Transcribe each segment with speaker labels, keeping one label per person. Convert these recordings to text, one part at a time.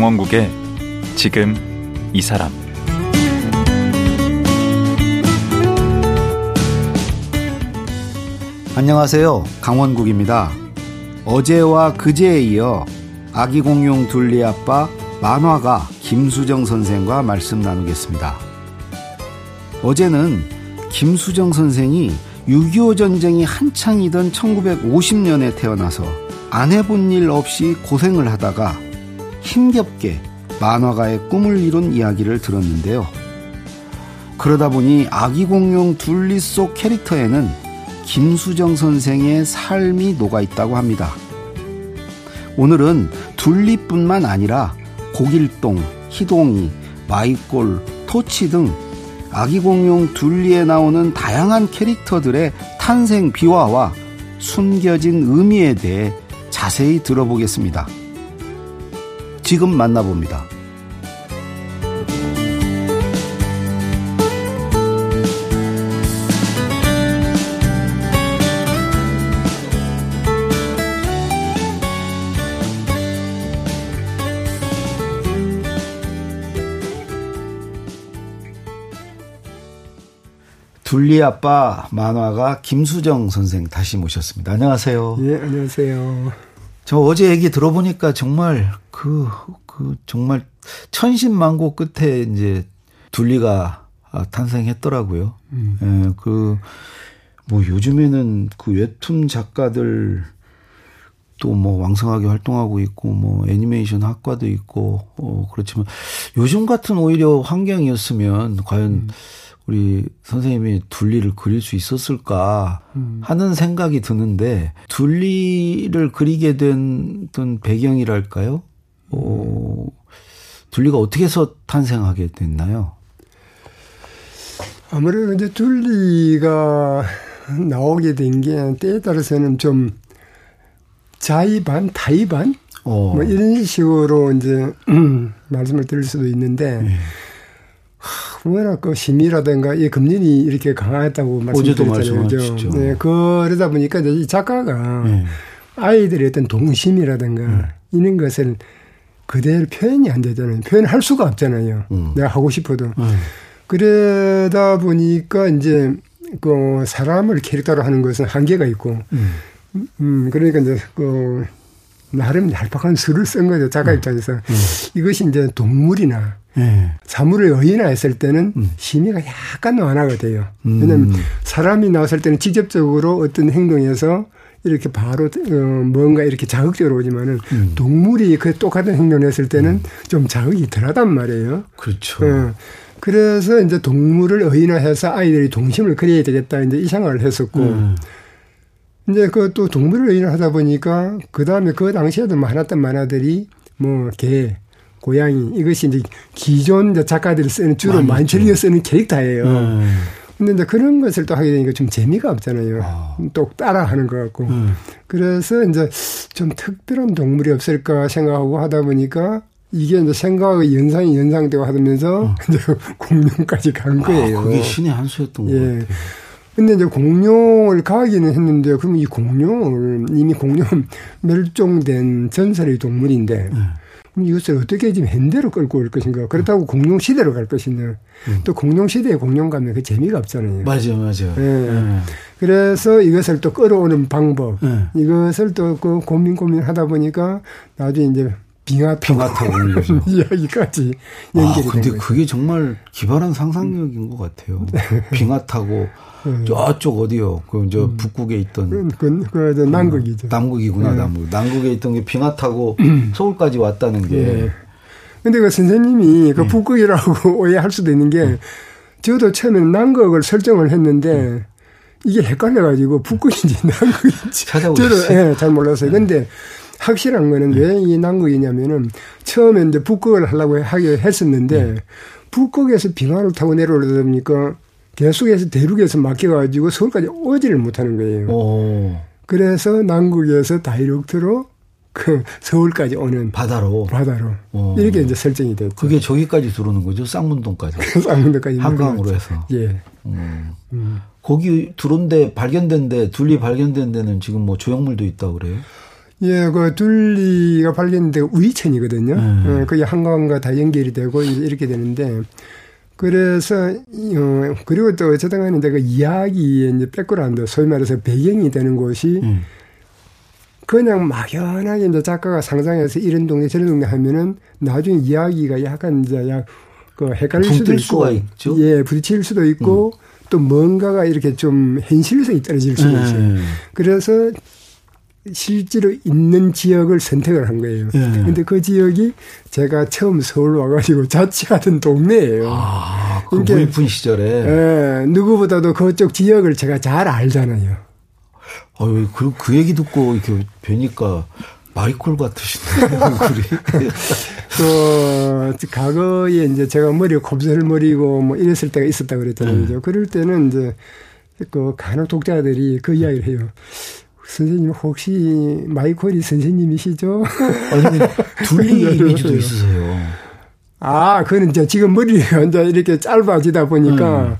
Speaker 1: 강원국의 지금 이 사람
Speaker 2: 안녕하세요. 강원국입니다. 어제와 그제에 이어 아기 공룡 둘리 아빠 만화가 김수정 선생과 말씀 나누겠습니다. 어제는 김수정 선생이 6.25 전쟁이 한창이던 1950년에 태어나서 안 해본 일 없이 고생을 하다가 힘겹게 만화가의 꿈을 이룬 이야기를 들었는데요. 그러다 보니 아기 공룡 둘리 속 캐릭터에는 김수정 선생의 삶이 녹아 있다고 합니다. 오늘은 둘리뿐만 아니라 고길동, 희동이, 마이꼴, 토치 등 아기 공룡 둘리에 나오는 다양한 캐릭터들의 탄생 비화와 숨겨진 의미에 대해 자세히 들어보겠습니다. 지금 만나봅니다. 둘리 아빠 만화가 김수정 선생 다시 모셨습니다. 안녕하세요.
Speaker 3: 예, 안녕하세요.
Speaker 2: 저 어제 얘기 들어보니까 정말 그, 그, 정말 천신만고 끝에 이제 둘리가 탄생했더라고요. 음. 예, 그, 뭐 요즘에는 그 웹툰 작가들 또 뭐 왕성하게 활동하고 있고 뭐 애니메이션 학과도 있고 어 그렇지만 요즘 같은 오히려 환경이었으면 과연 음. 우리 선생님이 둘리를 그릴 수 있었을까 하는 생각이 드는데 둘리를 그리게 된 어떤 배경이랄까요? 어, 둘리가 어떻게 해서 탄생하게 됐나요?
Speaker 3: 아무래도 이제 둘리가 나오게 된 게 때에 따라서는 좀 자의반, 타의반 어. 뭐 이런 식으로 이제 말씀을 드릴 수도 있는데 네. 워낙 그 심의라든가 이 금년이 이렇게 강화했다고 말씀드렸잖아요. 그죠? 네, 그러다 보니까 이제 이 작가가 네. 아이들의 어떤 동심이라든가 네. 이런 것을 그대로 표현이 안 되잖아요. 표현할 수가 없잖아요. 음. 내가 하고 싶어도. 음. 그러다 보니까 이제 그 사람을 캐릭터로 하는 것은 한계가 있고, 음, 음 그러니까 이제 그 나름 얄팍한 수를 쓴 거죠. 작가 음. 입장에서. 음. 이것이 이제 동물이나 네. 사물을 의인화했을 때는 음. 심의가 약간 완화가 돼요. 음. 왜냐하면 사람이 나왔을 때는 직접적으로 어떤 행동에서 이렇게 바로 어 뭔가 이렇게 자극적으로 오지만은 음. 동물이 그 똑같은 행동을 했을 때는 음. 좀 자극이 덜하단 말이에요.
Speaker 2: 그렇죠.
Speaker 3: 어. 그래서 이제 동물을 의인화해서 아이들이 동심을 그려야 되겠다 이제 이 생각을 했었고 음. 이제 그또 동물을 의인화하다 보니까 그 다음에 그 당시에도 많았던 만화들이 뭐 개, 고양이 이것이 이제 기존 작가들이 쓰는 주로 만철이가 쓰는 캐릭터예요. 음. 근데 이제 그런 것을 또 하게 되니까 좀 재미가 없잖아요. 아. 또 따라하는 것 같고. 음. 그래서 이제 좀 특별한 동물이 없을까 생각하고 하다 보니까 이게 이제 생각의 연상이 연상되고 하면서 어. 이제 공룡까지 간 아, 거예요.
Speaker 2: 아, 그게 신의 한 수였던 예. 것 같아요.
Speaker 3: 근데 이제 공룡을 가기는 했는데 그럼 이 공룡을 이미 공룡 멸종된 전설의 동물인데 네. 그럼 이것을 어떻게 지금 현대로 끌고 올 것인가. 그렇다고 공룡 시대로 갈 것이냐. 음. 또 공룡 시대에 공룡 가면 그 재미가 없잖아요.
Speaker 2: 맞아요, 맞아요. 예.
Speaker 3: 네. 그래서 이것을 또 끌어오는 방법. 네. 이것을 또 그 고민 고민 하다 보니까 나중에 이제 빙하
Speaker 2: 빙하타고 오는 거죠.
Speaker 3: 이야기까지
Speaker 2: 연결이 아, 근데 그게 정말 기발한 상상력인 것 같아요. 빙하 타고 네. 저쪽 어디요? 그저 음. 북극에 있던
Speaker 3: 그, 그, 그, 그 남극이죠.
Speaker 2: 남극이구나, 네. 남극. 남극에 있던 게 빙하 타고 음. 서울까지 왔다는 게. 네.
Speaker 3: 근데 그 선생님이 그 네. 북극이라고 오해할 수도 있는 게 저도 처음에는 남극을 설정을 했는데 이게 헷갈려가지고 북극인지 남극인지? 저도 예, 잘 몰랐어요. 근데 확실한 거는 왜 이 남극이냐면은 처음에 이제 북극을 하려고 하게 했었는데 북극에서 빙하를 타고 내려오다 보니까 계속해서 대륙에서 막혀가지고 서울까지 오지를 못하는 거예요. 오. 그래서 남극에서 다이렉트로 그 서울까지 오는
Speaker 2: 바다로
Speaker 3: 바다로 오. 이렇게 이제 설정이 됐죠.
Speaker 2: 그게 저기까지 들어오는 거죠, 쌍문동까지.
Speaker 3: 쌍문동까지
Speaker 2: 한강으로 해서. 예. 음. 음. 거기 들어온데 발견된 데 둘리 발견된 데는 지금 뭐 조형물도 있다고 그래요?
Speaker 3: 예, 그 둘리가 발견된 우이천이거든요. 네. 어, 그게 한강과 다 연결이 되고 이렇게 되는데 그래서 어 그리고 또 어쨌든 간에 이제 그 이야기의 이제 백그라운드 소위 말해서 배경이 되는 곳이 음. 그냥 막연하게 이제 작가가 상상해서 이런 동네 저런 동네 하면은 나중에 이야기가 약간 이제 약그 헷갈릴 수도 있고 예 부딪힐 수도 있고 음. 또 뭔가가 이렇게 좀 현실성이 떨어질 수도 네. 있어요. 그래서 실제로 있는 지역을 선택을 한 거예요. 예. 근데 그 지역이 제가 처음 서울 와가지고 자취하던 동네예요.
Speaker 2: 아, 그 그러니까, 무이푼 시절에.
Speaker 3: 예, 누구보다도 그쪽 지역을 제가 잘 알잖아요.
Speaker 2: 아유, 그, 그 얘기 듣고 이렇게 뵈니까 마이콜 같으신데요, 얼굴이.
Speaker 3: 그, 과거에 이제 제가 머리가 곱슬머리고 뭐 이랬을 때가 있었다 그랬잖아요. 네. 그럴 때는 이제 그 간혹 독자들이 그 이야기를 해요. 선생님 혹시 마이콜이 선생님이시죠?
Speaker 2: 아니, 둘리 이미지도 있으세요.
Speaker 3: 아, 그는 이제 지금 머리가 이제 이렇게 짧아지다 보니까 음.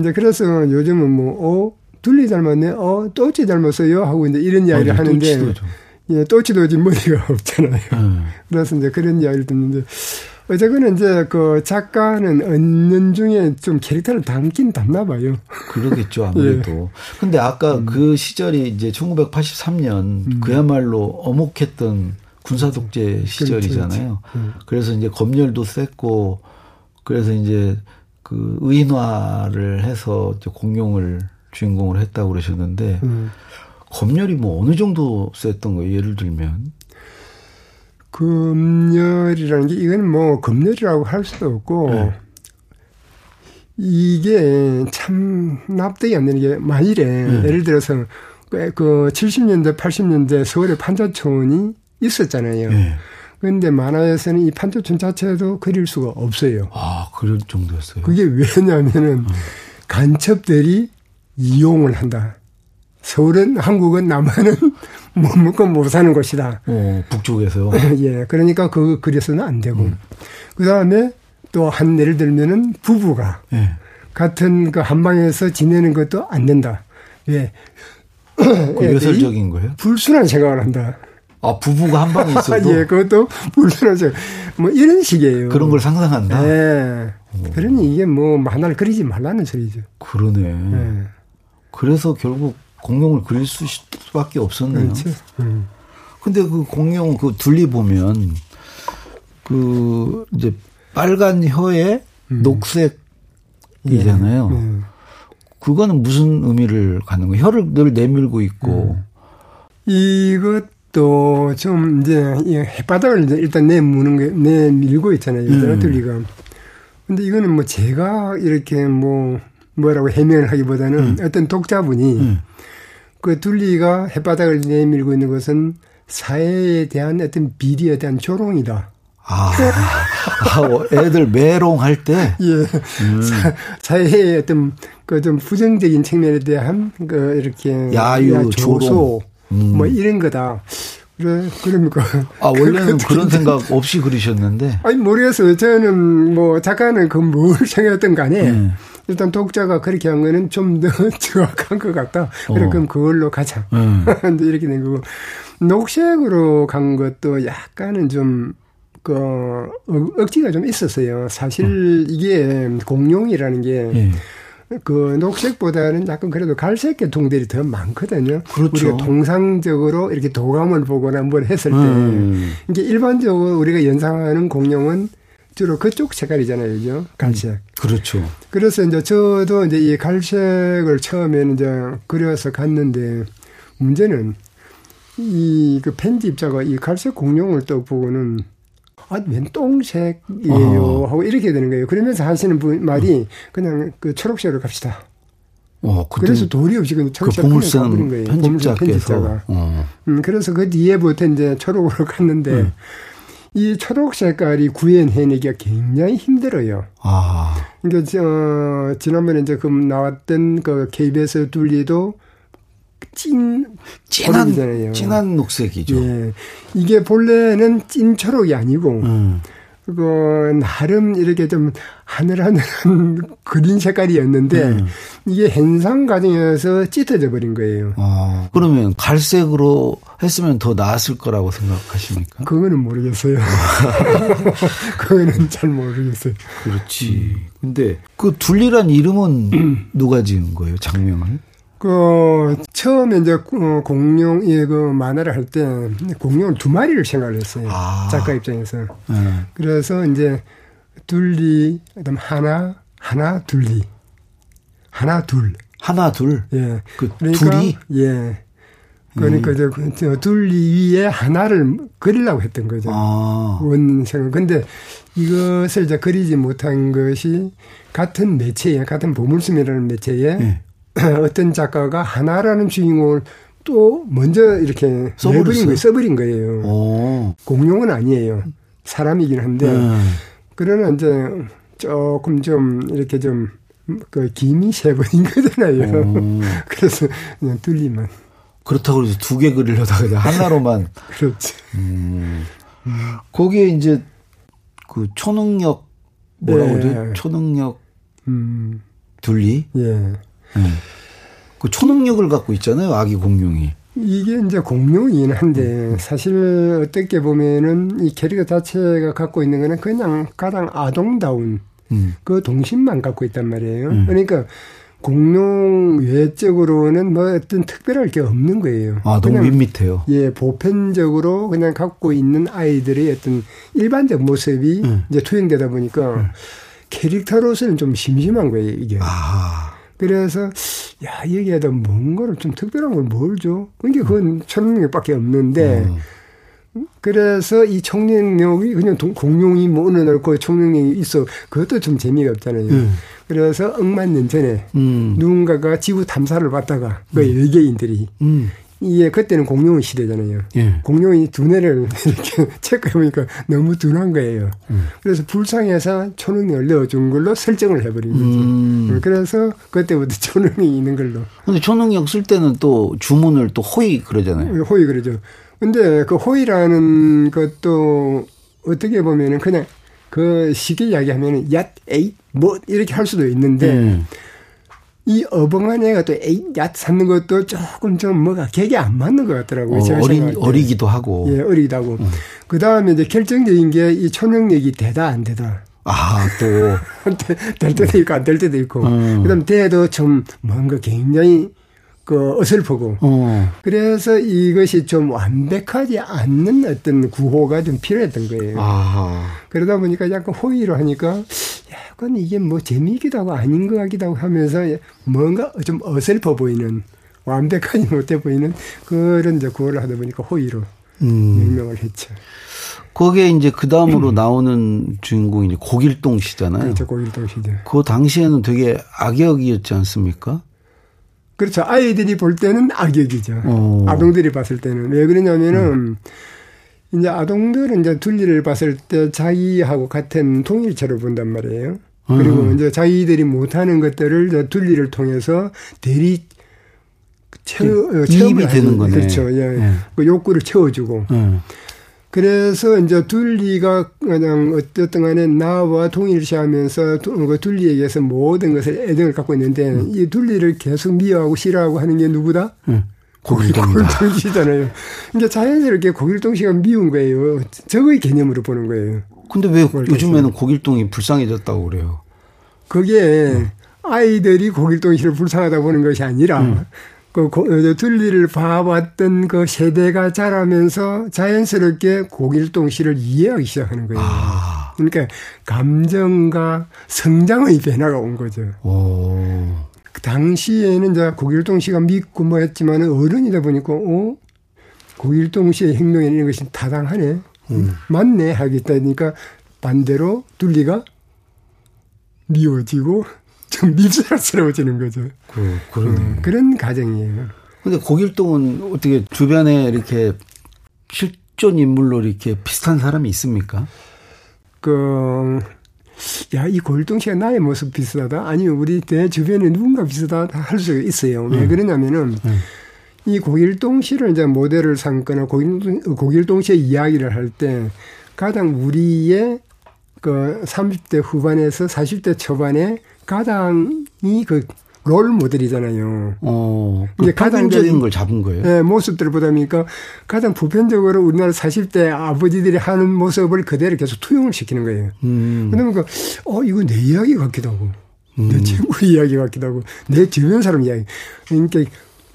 Speaker 3: 이제 그래서 요즘은 뭐, 어, 둘리 닮았네, 어, 또치 닮았어요 하고 이제 이런 이야기를 아니, 하는데. 또치도죠. 예, 또치도 지금 머리가 없잖아요. 음. 그래서 이제 그런 이야기를 듣는데. 어쨌거나 이제 그 작가는 얻는 중에 좀 캐릭터를 담긴 담나 봐요.
Speaker 2: 그러겠죠, 아무래도. 예. 근데 아까 음. 그 시절이 이제 1983년 음. 그야말로 어목했던 군사 독재 그렇죠. 시절이잖아요. 음. 그래서 이제 검열도 셌고 그래서 이제 그 의인화를 해서 공룡을 주인공을 했다고 그러셨는데 음. 검열이 뭐 어느 정도 셌던 거예요? 예를 들면
Speaker 3: 검열이라는 게 이건 뭐 검열이라고 할 수도 없고 네. 이게 참 납득이 안 되는 게 만일에 네. 예를 들어서 그 70년대 80년대 서울에 판자촌이 있었잖아요. 네. 그런데 만화에서는 이 판자촌 자체도 그릴 수가 없어요.
Speaker 2: 아, 그럴 정도였어요.
Speaker 3: 그게 왜냐면은 음. 간첩들이 이용을 한다. 서울은 한국은 남한은 못 먹고 못 사는 곳이다.
Speaker 2: 어, 북쪽에서요.
Speaker 3: 예, 그러니까 그 그래서는 안 되고 음. 그 다음에 또 한 예를 들면은 부부가 예. 같은 그 한방에서 지내는 것도 안 된다. 예.
Speaker 2: 그 예설적인 거예요?
Speaker 3: 불순한 생각을 한다.
Speaker 2: 아 부부가 한 방에 있어도
Speaker 3: 예, 그것도 불순한 생각. 뭐 이런 식이에요.
Speaker 2: 그런 걸 상상한다.
Speaker 3: 예. 그러니 이게 뭐 만화를 그리지 말라는 소리죠.
Speaker 2: 그러네. 예. 그래서 결국 공룡을 그릴 수밖에 없었네요. 음. 근데 그 공룡 그 둘리 보면 그 이제 빨간 혀에 음. 녹색이잖아요. 예. 예. 그거는 무슨 의미를 갖는 거예요? 혀를 늘 내밀고 있고. 음.
Speaker 3: 이것도 좀 이제 햇바닥을 이제 일단 내무는 게 내밀고 있잖아요. 음. 둘리가. 근데 이거는 뭐 제가 이렇게 뭐 뭐라고 해명을 하기보다는 음. 어떤 독자분이 음. 그 둘리가 햇바닥을 내밀고 있는 것은 사회에 대한 어떤 비리에 대한 조롱이다.
Speaker 2: 아, 아 애들 메롱할 때?
Speaker 3: 예. 음. 사회의 어떤 그 좀 부정적인 측면에 대한 그 이렇게.
Speaker 2: 야유, 조소.
Speaker 3: 음. 뭐 이런 거다. 그래, 그러니까.
Speaker 2: 아, 원래는 그런 생각 없이 그리셨는데?
Speaker 3: 아니, 모르겠어요. 저는 뭐 작가는 그 뭘 생각했던 간에. 음. 일단 독자가 그렇게 한 거는 좀 더 정확한 것 같다. 그래, 어. 그럼 그걸로 가자. 음. 이렇게 된 거고. 녹색으로 간 것도 약간은 좀, 그, 억지가 좀 있었어요. 사실 음. 이게 공룡이라는 게, 예. 그 녹색보다는 약간 그래도 갈색 계통들이 더 많거든요. 그렇죠. 우리가 통상적으로 이렇게 도감을 보거나 뭘 했을 때 음. 이게 일반적으로 우리가 연상하는 공룡은 주로 그쪽 색깔이잖아요, 그죠? 갈색.
Speaker 2: 그렇죠.
Speaker 3: 그래서 이제 저도 이제 이 갈색을 처음에는 이제 그려서 갔는데 문제는 이 그 편집자가 이 갈색 공룡을 또 보고는 아, 웬 똥색이에요? 어. 하고 이렇게 되는 거예요. 그러면서 하시는 분 말이 그냥 그 초록색으로 갑시다. 어, 그래서 도리 없이 그냥
Speaker 2: 초록색 그 가버린 거예요. 편집자께서. 편집자가.
Speaker 3: 어. 음, 그래서 그 뒤에부터 이제 초록으로 갔는데 음. 이 초록 색깔이 구현해내기가 굉장히 힘들어요. 아. 그러니까 저 지난번에 이제 그 나왔던 그 KBS 둘리도 찐
Speaker 2: 진한 초록이잖아요. 진한 녹색이죠. 예.
Speaker 3: 이게 본래는 찐 초록이 아니고 음. 그 나름 이렇게 좀 하늘하늘한 그린 색깔이었는데 음. 이게 현상 과정에서 짙어져 버린 거예요.
Speaker 2: 아, 그러면 갈색으로 했으면 더 나았을 거라고 생각하십니까?
Speaker 3: 그거는 모르겠어요. 그거는 잘 모르겠어요.
Speaker 2: 그렇지. 음. 근데 그 둘리란 이름은 누가 지은 거예요? 장명을?
Speaker 3: 그 처음에 이제 어, 공룡 의그 만화를 할 때 공룡을 두 마리를 생각을 했어요. 아. 작가 입장에서. 네. 그래서 이제 둘리 그다음 하나 하나 둘리 하나 둘
Speaker 2: 하나 둘.
Speaker 3: 예.
Speaker 2: 그 그러니까, 둘이
Speaker 3: 예. 그러니까 음. 저, 둘리 위에 하나를 그리려고 했던 거죠. 아. 원생. 근데 이것을 이제 그리지 못한 것이 같은 매체에 같은 보물섬이라는 매체에 네. 어떤 작가가 하나라는 주인공을 또 먼저 이렇게 써버린 거예요. 써버린 거예요. 오. 공룡은 아니에요. 사람이긴 한데 음. 그러나 이제 조금 좀 이렇게 좀 그 김이 새버린 거잖아요. 그래서 그냥 뚫리만.
Speaker 2: 그렇다고 해서 두 개 그리려다가 그냥 하나로만.
Speaker 3: 그렇지. 음.
Speaker 2: 거기에 이제 그 초능력 뭐라고 네. 그러죠? 초능력 음. 둘리.
Speaker 3: 예. 네.
Speaker 2: 그 초능력을 갖고 있잖아요, 아기 공룡이.
Speaker 3: 이게 이제 공룡이긴 한데 사실 어떻게 보면은 이 캐릭터 자체가 갖고 있는 거는 그냥 가장 아동다운 음. 그 동심만 갖고 있단 말이에요. 음. 그러니까 공룡 외적으로는 뭐 어떤 특별할 게 없는 거예요.
Speaker 2: 아, 너무 밋밋해요.
Speaker 3: 예, 보편적으로 그냥 갖고 있는 아이들의 어떤 일반적 모습이 음. 이제 투영되다 보니까 음. 캐릭터로서는 좀 심심한 거예요, 이게. 아. 그래서 야 여기에다 뭔가를 좀 특별한 걸 뭘 줘? 그러니까 그건 초능력밖에 없는데 음. 그래서 이 청년력이 그냥 공룡이 뭐 어느 날그 청년력이 있어 그것도 좀 재미가 없잖아요. 음. 그래서 억만 년 전에 음. 누군가가 지구 탐사를 받다가 그 음. 외계인들이 음. 이게 그때는 공룡 시대잖아요. 예. 공룡이 두뇌를 이렇게 체크해보니까 너무 둔한 거예요. 음. 그래서 불쌍해서 초능력을 넣어준 걸로 설정을 해버린 거죠. 음. 그래서 그때부터 초능력이 있는 걸로.
Speaker 2: 근데 초능력 쓸 때는 또 주문을 또 호의 그러잖아요.
Speaker 3: 호이 그러죠. 근데 그 호이라는 것도 어떻게 보면은 그냥 그 쉽게 이야기하면은 얏, 에잇, 뭐 이렇게 할 수도 있는데 음. 이 어벙한 애가 또 에잇, 얏 찾는 것도 조금 좀 뭐가 격이 안 맞는 것 같더라고요.
Speaker 2: 어, 어리, 어리기도 하고.
Speaker 3: 예, 어리기도 하고. 음. 그 다음에 이제 결정적인 게 이 초능력이 되다 안 되다.
Speaker 2: 아, 또.
Speaker 3: 될 때도 있고 안 될 때도 있고. 음. 그 다음 돼도 좀 뭔가 굉장히 그 어설프고 어. 그래서 이것이 좀 완벽하지 않는 어떤 구호가 좀 필요했던 거예요. 아. 그러다 보니까 약간 호의로 하니까 약간 이게 뭐 재미있기도 하고 아닌 것 같기도 하고 하면서 뭔가 좀 어설퍼 보이는 완벽하지 못해 보이는 그런 이제 구호를 하다 보니까 호의로 음. 명명을 했죠.
Speaker 2: 거기에 이제 그 다음으로 음. 나오는 주인공이 고길동 씨잖아요.
Speaker 3: 그렇죠, 고길동 씨죠.
Speaker 2: 그 당시에는 되게 악역이었지 않습니까?
Speaker 3: 그렇죠. 아이들이 볼 때는 악역이죠. 오. 어. 아동들이 봤을 때는. 왜 그러냐면은, 음. 이제 아동들은 이제 둘리를 봤을 때 자기하고 같은 통일체로 본단 말이에요. 그리고 음. 이제 자기들이 못하는 것들을 이제 둘리를 통해서 대리 채워,
Speaker 2: 그 체험이 되는 거네.
Speaker 3: 그렇죠. 예. 네. 그 욕구를 채워주고. 음. 그래서 이제 둘리가 그냥 어쨌든 간에 나와 동일시하면서 그 둘리에게서 모든 것을 애정을 갖고 있는데 음. 이 둘리를 계속 미워하고 싫어하고 하는 게 누구다? 음. 고길동이다. 씨잖아요 그러니까 자연스럽게 고길동 씨가 미운 거예요. 적의 개념으로 보는 거예요.
Speaker 2: 근데 왜 요즘에는 고길동이 불쌍해졌다고 그래요?
Speaker 3: 그게 음. 아이들이 고길동 씨를 불쌍하다 보는 것이 아니라 음. 그 둘리를 봐왔던 그 세대가 자라면서 자연스럽게 고길동 씨를 이해하기 시작하는 거예요. 아. 그러니까 감정과 성장의 변화가 온 거죠. 오. 그 당시에는 이제 고길동 씨가 믿고 뭐 했지만 어른이다 보니까, 어? 고길동 씨의 행동에 있는 것이 타당하네. 음. 맞네. 하겠다 니까 반대로 둘리가 미워지고 좀 밉살스러워지는 거죠.
Speaker 2: 그, 그러네. 음,
Speaker 3: 그런 가정이에요.
Speaker 2: 근데 고길동은 어떻게 주변에 이렇게 실존 인물로 이렇게 비슷한 사람이 있습니까?
Speaker 3: 그, 야, 이 고길동 씨가 나의 모습 비슷하다? 아니면 우리 내 주변에 누군가 비슷하다? 할 수 있어요. 왜 음. 그러냐면은, 음. 이 고길동 씨를 이제 모델을 삼거나 고길동, 고길동 씨의 이야기를 할 때 가장 우리의 그 30대 후반에서 40대 초반에 가장이 그 롤 모델이잖아요.
Speaker 2: 어, 이제 가장 적인 걸 잡은 거예요.
Speaker 3: 네, 모습들을 보다 보니까 가장 보편적으로 우리나라 40대 아버지들이 하는 모습을 그대로 계속 투영을 시키는 거예요. 음. 그러니까 어 이거 내 이야기 같기도 하고, 음. 내 친구 이야기 같기도 하고, 내 주변 사람 이야기. 그러니까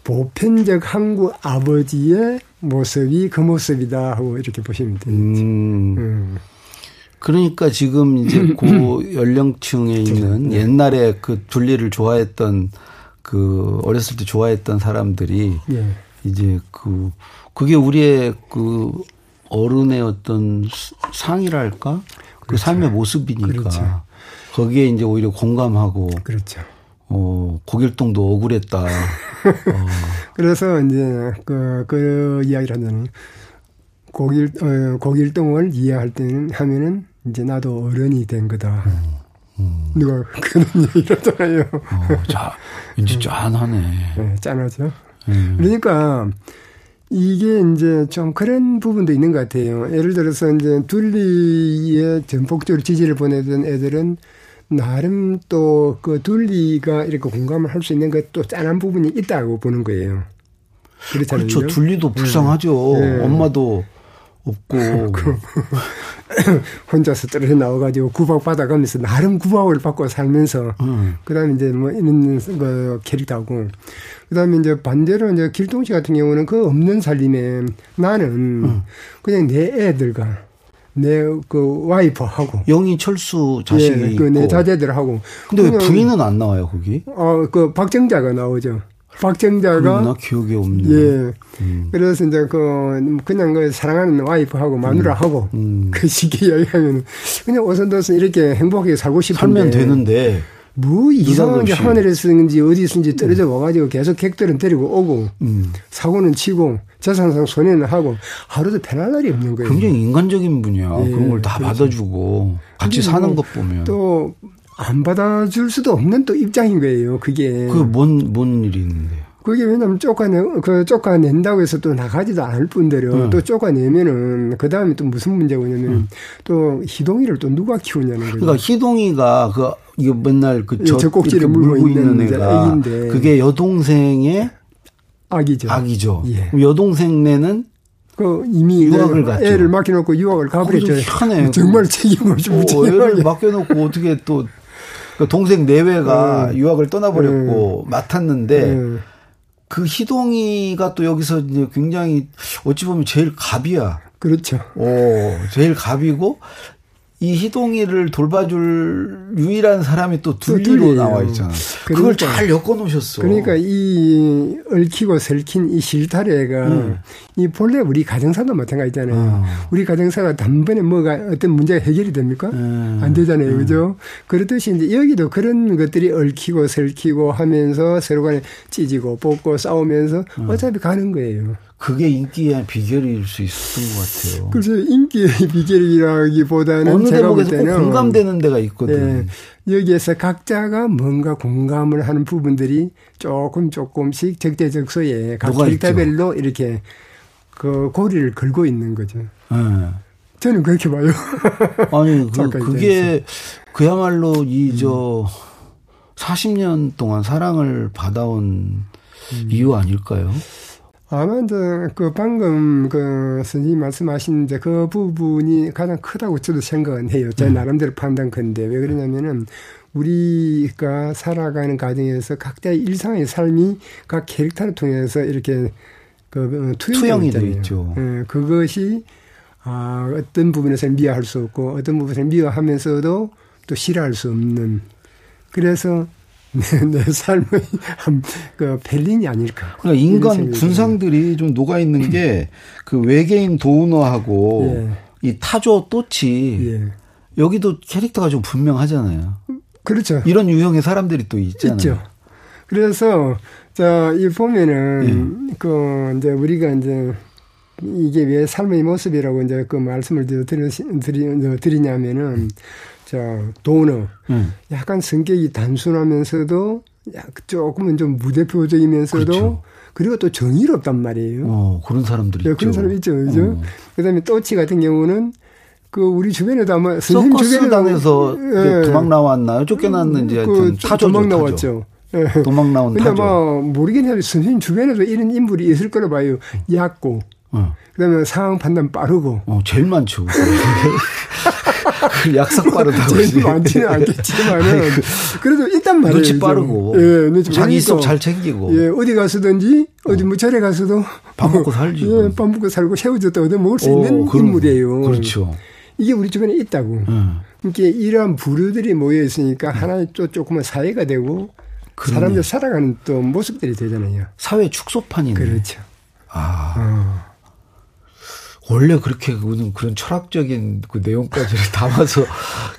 Speaker 3: 보편적 한국 아버지의 모습이 그 모습이다 하고 이렇게 보시면 되겠죠. 음. 음.
Speaker 2: 그러니까 지금 이제 고 연령층에 있는 네. 옛날에 그 둘리를 좋아했던 그 어렸을 때 좋아했던 사람들이 네. 이제 그 그게 우리의 그 어른의 어떤 상이랄까 그 그렇죠. 삶의 모습이니까 그렇죠. 거기에 이제 오히려 공감하고
Speaker 3: 그렇죠.
Speaker 2: 어, 고길동도 억울했다. 어.
Speaker 3: 그래서 이제 그, 그 이야기를 하자면 고길, 어, 고길동을 이해할 때는 하면은 이제 나도 어른이 된 거다. 음, 음. 누가 그런 얘기를 하잖아요.
Speaker 2: 어, 자, 왠지 짠하네.
Speaker 3: 네, 짠하죠. 음. 그러니까 이게 이제 좀 그런 부분도 있는 것 같아요. 예를 들어서 이제 둘리에 전폭적으로 지지를 보내던 애들은 나름 또 그 둘리가 이렇게 공감을 할 수 있는 것도 짠한 부분이 있다고 보는 거예요.
Speaker 2: 그렇잖아요. 그렇죠. 둘리도 불쌍하죠. 네. 엄마도 없고.
Speaker 3: 혼자서 떨어져 나와가지고 구박 받아가면서 나름 구박을 받고 살면서 음. 그다음에 이제 뭐 이런 그 캐릭터하고 그다음에 이제 반대로 이제 길동 씨 같은 경우는 그 없는 살림에 나는 음. 그냥 내 애들과 내 그 와이프하고
Speaker 2: 영희 철수 자식이 예,
Speaker 3: 그내 자제들하고
Speaker 2: 근데 왜 부인은 안 나와요 거기?
Speaker 3: 어그 박정자가 나오죠. 박정자가
Speaker 2: 나 기억이 없네.
Speaker 3: 예. 음. 그래서 이제 그 그냥 그 사랑하는 와이프하고 마누라하고 음. 음. 그 시기 이야기하면 그냥 오선도선 이렇게 행복하게 살고 싶은데
Speaker 2: 살면 되는데
Speaker 3: 뭐 이상하게 하늘에서인지 어디서인지 떨어져 음. 와가지고 계속 객들은 데리고 오고 음. 사고는 치고 재산상 손해는 하고 하루도 편할 날이 없는 거예요.
Speaker 2: 굉장히 인간적인 분이야. 예, 그런 걸다 그렇죠. 받아주고 같이 사는 것 보면
Speaker 3: 또 안 받아줄 수도 없는 또 입장인 거예요. 그게.
Speaker 2: 그 뭔, 뭔 일이 있는데요?
Speaker 3: 그게 왜냐면 쫓아내, 그 쫓아낸다고 해서 또 나가지도 않을 뿐더러 음. 또 쫓아내면은 그 다음에 또 무슨 문제가 오냐면 음. 또 희동이를 또 누가 키우냐는 거죠.
Speaker 2: 그러니까 희동이가 그, 이거 맨날 그 저,
Speaker 3: 젖꼭지를 물고, 물고 있는, 있는 애가
Speaker 2: 애인데. 그게 여동생의
Speaker 3: 아기죠.
Speaker 2: 아기죠. 예. 여동생네는
Speaker 3: 그 이미 유학을 갔죠. 애를 맡겨놓고 유학을 가버렸죠.
Speaker 2: 희한해.
Speaker 3: 정말 책임없이
Speaker 2: 어, 애를 맡겨놓고 어떻게 또 그 동생 내외가 네. 유학을 떠나버렸고 네. 맡았는데 네. 그 희동이가 또 여기서 이제 굉장히 어찌 보면 제일 갑이야.
Speaker 3: 그렇죠.
Speaker 2: 오, 제일 갑이고 이 희동이를 돌봐줄 유일한 사람이 또 둘리로 나와 있잖아. 그러니까, 그걸 잘 엮어 놓으셨어.
Speaker 3: 그러니까 이 얽히고 설킨 이 실타래가 음. 이 본래 우리 가정사도 마찬가지잖아요. 어. 우리 가정사가 단번에 뭐가 어떤 문제가 해결이 됩니까? 음. 안 되잖아요. 음. 그죠? 그렇듯이 이제 여기도 그런 것들이 얽히고 설키고 하면서 서로 간에 찢이고 뽑고 싸우면서 음. 어차피 가는 거예요.
Speaker 2: 그게 인기의 비결일 수 있었던 것 같아요.
Speaker 3: 그래서 인기의 비결이라기보다는
Speaker 2: 어느 대목에서 꼭 공감되는 데가 있거든.
Speaker 3: 예, 여기에서 각자가 뭔가 공감을 하는 부분들이 조금 조금씩 적재적소에 각 캐릭터별로 이렇게 그 고리를 걸고 있는 거죠. 네. 저는 그렇게 봐요.
Speaker 2: 아니 그, 그게 그야말로 이저 음. 40년 동안 사랑을 받아온 음. 이유 아닐까요?
Speaker 3: 아마 이제 그 방금 그 선생님 말씀하신 이제 그 부분이 가장 크다고 저도 생각은 해요. 제 음. 나름대로 판단 건데 왜 그러냐면은 우리가 살아가는 과정에서 각자의 일상의 삶이 각 캐릭터를 통해서 이렇게 그 어, 투영이 되어 있죠. 예, 그것이 아, 어떤 부분에서 미워할 수 없고 어떤 부분에서 미워하면서도 또 싫어할 수 없는 그래서 내, 삶의 그 벨린이 아닐까.
Speaker 2: 그러니까 인간 군상들이 좀 녹아 있는 게 그 외계인 도우너하고 예. 이 타조 또치 예. 여기도 캐릭터가 좀 분명하잖아요.
Speaker 3: 그렇죠.
Speaker 2: 이런 유형의 사람들이 또 있잖아요. 있죠.
Speaker 3: 그래서 자, 이 보면은 예. 그 이제 우리가 이제 이게 왜 삶의 모습이라고 이제 그 말씀을 드리, 드리, 드리냐면은 자, 도너. 음. 약간 성격이 단순하면서도 조금은 좀 무대표적이면서도 그렇죠. 그리고 또 정의롭단 말이에요.
Speaker 2: 어, 그런 사람들이
Speaker 3: 네,
Speaker 2: 있죠.
Speaker 3: 그런 사람 있죠. 그죠? 어. 그다음에 또치 같은 경우는 그 우리 주변에도 아마 선생님
Speaker 2: 주변에서 예. 도망 나왔나요? 쫓겨났는지 그 타조
Speaker 3: 도망 나왔죠.
Speaker 2: 예. 도망 나온
Speaker 3: 근데 타조. 뭐 모르긴 해도 선생님 주변에도 이런 인물이 있을 거라 봐요. 얕고 어. 그다음에 상황 판단 빠르고.
Speaker 2: 어, 제일 많죠. 약삭 빠르다고.
Speaker 3: 제일 많지는 않겠지만은 그래도 일단 말이에요.
Speaker 2: 눈치 빠르고. 예, 눈치 자기 속잘 챙기고.
Speaker 3: 예, 어디 가서든지 어디 뭐 절에 가서도
Speaker 2: 밥 먹고 살지.
Speaker 3: 예, 밥 먹고 살고 새우젓도 얻어 먹을 수 오, 있는 그럼, 인물이에요.
Speaker 2: 그렇죠.
Speaker 3: 이게 우리 주변에 있다고. 음. 그러니까 이러한 부류들이 모여 있으니까 하나의 또 조금은 사회가 되고 그러네. 사람들 살아가는 또 모습들이 되잖아요.
Speaker 2: 사회 축소판이네.
Speaker 3: 그렇죠.
Speaker 2: 아. 어. 원래 그렇게 그런, 그런 철학적인 그 내용까지를 담아서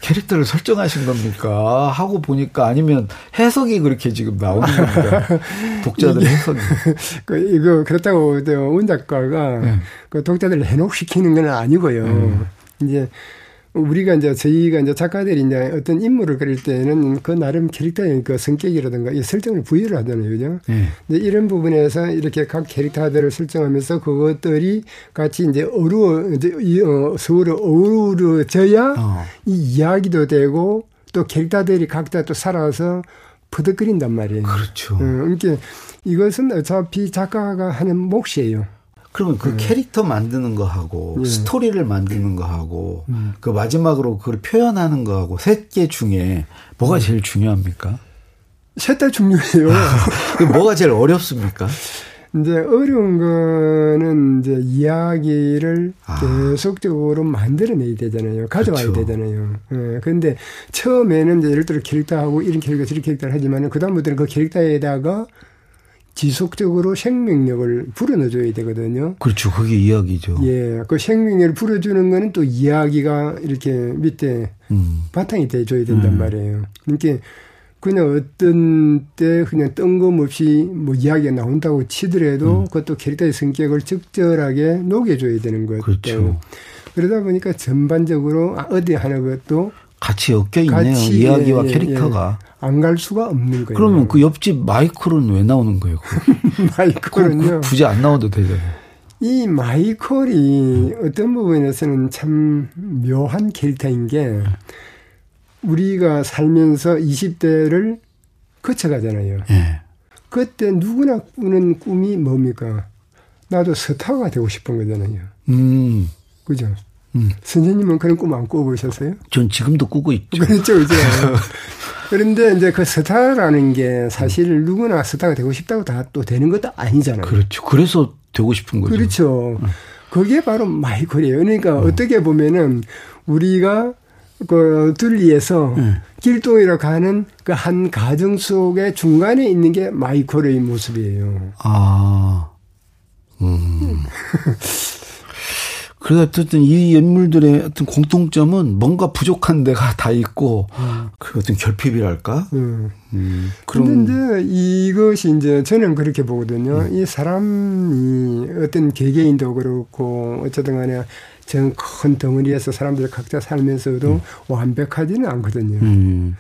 Speaker 2: 캐릭터를 설정하신 겁니까? 하고 보니까 아니면 해석이 그렇게 지금 나오는 겁니다. 독자들 해석이.
Speaker 3: 그, 이거, 그렇다고, 원 작가가 네. 그 독자들을 해독시키는 건 아니고요. 음. 이제 우리가 이제 저희가 이제 작가들이 이제 어떤 인물을 그릴 때는 그 나름 캐릭터의 그 성격이라든가 이 설정을 부여를 하잖아요. 그죠? 네. 근데 이런 부분에서 이렇게 각 캐릭터들을 설정하면서 그것들이 같이 이제 어루어, 이제 어, 서로 어우러져야 어. 이 이야기도 되고 또 캐릭터들이 각자 또 살아서 퍼득거린단 말이에요.
Speaker 2: 그렇죠.
Speaker 3: 어, 그러니까 이것은 어차피 작가가 하는 몫이에요.
Speaker 2: 그러면 그 음. 캐릭터 만드는 거하고 음. 스토리를 만드는 거하고 음. 그 마지막으로 그걸 표현하는 거하고 셋 개 중에 뭐가 음. 제일 중요합니까?
Speaker 3: 셋 다 중요해요.
Speaker 2: 뭐가 제일 어렵습니까?
Speaker 3: 이제 어려운 거는 이제 이야기를 아. 계속적으로 만들어내야 되잖아요. 가져와야 그렇죠. 되잖아요. 예. 근데 처음에는 이제 예를 들어 캐릭터하고 이런 캐릭터, 저런 캐릭터를 하지만은 그다음부터는 그 캐릭터에다가 지속적으로 생명력을 불어넣어줘야 되거든요.
Speaker 2: 그렇죠. 그게 이야기죠.
Speaker 3: 예. 그 생명력을 불어주는 거는 또 이야기가 이렇게 밑에 음. 바탕이 돼줘야 된단 음. 말이에요. 그러니까 그냥 어떤 때 그냥 뜬금없이 뭐 이야기가 나온다고 치더라도 음. 그것도 캐릭터의 성격을 적절하게 녹여줘야 되는 거죠. 그렇죠. 그러다 보니까 전반적으로 어디 하나 것도
Speaker 2: 같이 엮여 있네요. 같이, 이야기와 예, 예, 캐릭터가.
Speaker 3: 예. 안갈 수가 없는 거예요.
Speaker 2: 그러면 그 옆집 마이클은 왜 나오는 거예요?
Speaker 3: 마이클은요.
Speaker 2: 굳이 안 나와도 되잖아요.
Speaker 3: 이 마이클이 어떤 부분에서는 참 묘한 캐릭터인 게 우리가 살면서 20대를 거쳐가잖아요. 예. 그때 누구나 꾸는 꿈이 뭡니까? 나도 스타가 되고 싶은 거잖아요. 음. 그죠? 음. 선생님은 그런 꿈 안 꾸어보셨어요?
Speaker 2: 전 지금도 꾸고 있죠.
Speaker 3: 그렇죠, 그죠. 그런데 이제 그 스타라는 게 사실 누구나 스타가 되고 싶다고 다 또 되는 것도 아니잖아요.
Speaker 2: 그렇죠. 그래서 되고 싶은 거죠.
Speaker 3: 그렇죠. 음. 그게 바로 마이클이에요. 그러니까 음. 어떻게 보면은 우리가 그 둘리에서 음. 길동이로 가는 그 한 가정 속의 중간에 있는 게 마이콜의 모습이에요. 아. 음.
Speaker 2: 그래서 어쨌든 이 인물들의 어떤 공통점은 뭔가 부족한 데가 다 있고 음. 그 어떤 결핍이랄까. 음.
Speaker 3: 음. 그런데 이것이 이제 저는 그렇게 보거든요. 음. 이 사람이 어떤 개개인도 그렇고 어쨌든 간에 전큰 덩어리에서 사람들 각자 살면서도 음. 완벽하지는 않거든요.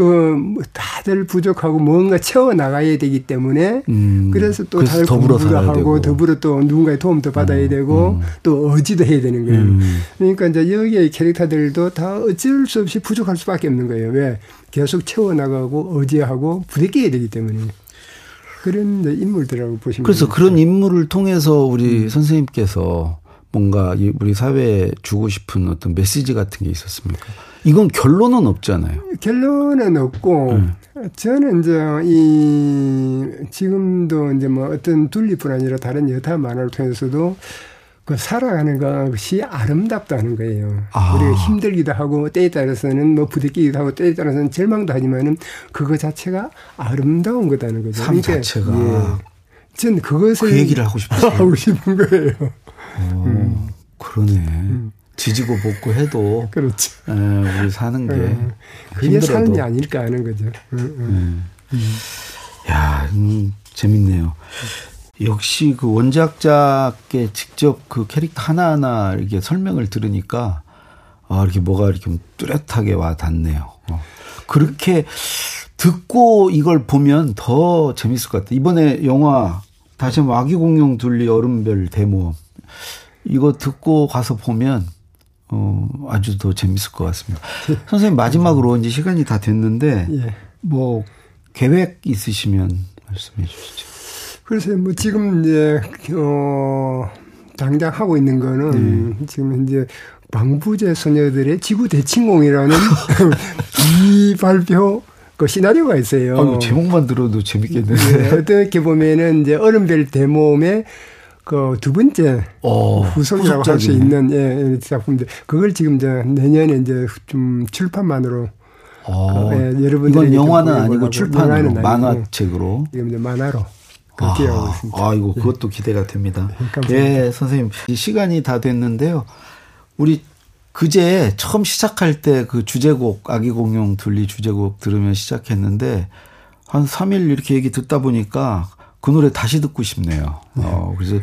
Speaker 3: 음. 그 다들 부족하고 뭔가 채워 나가야 되기 때문에 음, 그래서 또 다들 공부를 하고 되고. 더불어 또 누군가의 도움도 받아야 음, 되고 음. 또 의지도 해야 되는 거예요. 음. 그러니까 이제 여기에 캐릭터들도 다 어쩔 수 없이 부족할 수밖에 없는 거예요. 왜 계속 채워 나가고 의지하고 부대껴야 되기 때문에. 그런 인물들이라고 보시면
Speaker 2: 그래서. 그런 인물을 통해서 우리 음. 선생님께서 뭔가 우리 사회에 주고 싶은 어떤 메시지 같은 게 있었습니까? 이건 결론은 없잖아요.
Speaker 3: 결론은 없고 음. 저는 이제 이 지금도 이제 뭐 어떤 둘리뿐 아니라 다른 여타 만화를 통해서도 그 살아가는 것이 아름답다는 거예요. 아. 우리가 힘들기도 하고 때에 따라서는 뭐 부대끼기도 하고 때에 따라서는 절망도 하지만은 그거 자체가 아름다운 거다는 거죠.
Speaker 2: 삶 그러니까 자체가. 예.
Speaker 3: 전 그것을
Speaker 2: 그 얘기를 하고 싶었어요.
Speaker 3: 하고 싶은 거예요.
Speaker 2: 오, 음. 그러네. 음. 지지고 볶고 해도
Speaker 3: 그렇죠.
Speaker 2: 에, 예, 우리 사는 게 음.
Speaker 3: 그게 힘들어도. 삶이 아닐까 하는 거죠. 음,
Speaker 2: 음. 야, 음, 재밌네요. 역시 그 원작자께 직접 그 캐릭터 하나하나 이렇게 설명을 들으니까 아, 이렇게 뭐가 이렇게 뚜렷하게 와 닿네요. 어. 그렇게 듣고 이걸 보면 더 재밌을 것 같아요. 이번에 영화 다시 한번 아기 공룡 둘리 얼음별 대모험 이거 듣고 가서 보면 어, 아주 더 재밌을 것 같습니다. 선생님 마지막으로 이제 시간이 다 됐는데 예. 뭐 계획 있으시면 말씀해 주시죠.
Speaker 3: 글쎄, 뭐 지금 이제, 어, 당장 하고 있는 거는 네. 지금 이제 방부제 소녀들의 지구 대칭공이라는 이 발표 그 시나리오가 있어요.
Speaker 2: 아 제목만 들어도 재밌겠는데.
Speaker 3: 네, 어떻게 보면은 이제 얼음별 대모험의 그 두 번째 어, 후속이라고 할 수 있는 예, 작품인데 그걸 지금 이제 내년에 이제 좀 출판만으로
Speaker 2: 어, 그, 예, 여러분들 이건 영화는 아니고 출판으로 만화책으로
Speaker 3: 지금 이제 만화로 그렇게 아, 하고 있습니다.
Speaker 2: 아, 이거 그것도 기대가 됩니다. 네, 예, 선생님 시간이 다 됐는데요. 우리 그제 처음 시작할 때 그 주제곡 아기 공룡 둘리 주제곡 들으면 시작했는데 한 3일 이렇게 얘기 듣다 보니까 그 노래 다시 듣고 싶네요. 네. 어, 그래서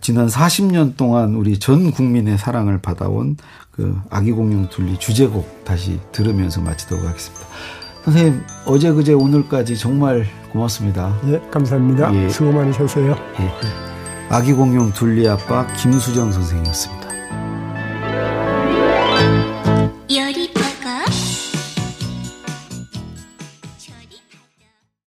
Speaker 2: 지난 40년 동안 우리 전 국민의 사랑을 받아온 그 아기 공룡 둘리 주제곡 다시 들으면서 마치도록 하겠습니다. 선생님 어제 그제 오늘까지 정말 고맙습니다.
Speaker 3: 예, 감사합니다. 예. 수고 많으셨어요. 예.
Speaker 2: 아기 공룡 둘리 아빠 김수정 선생이었습니다.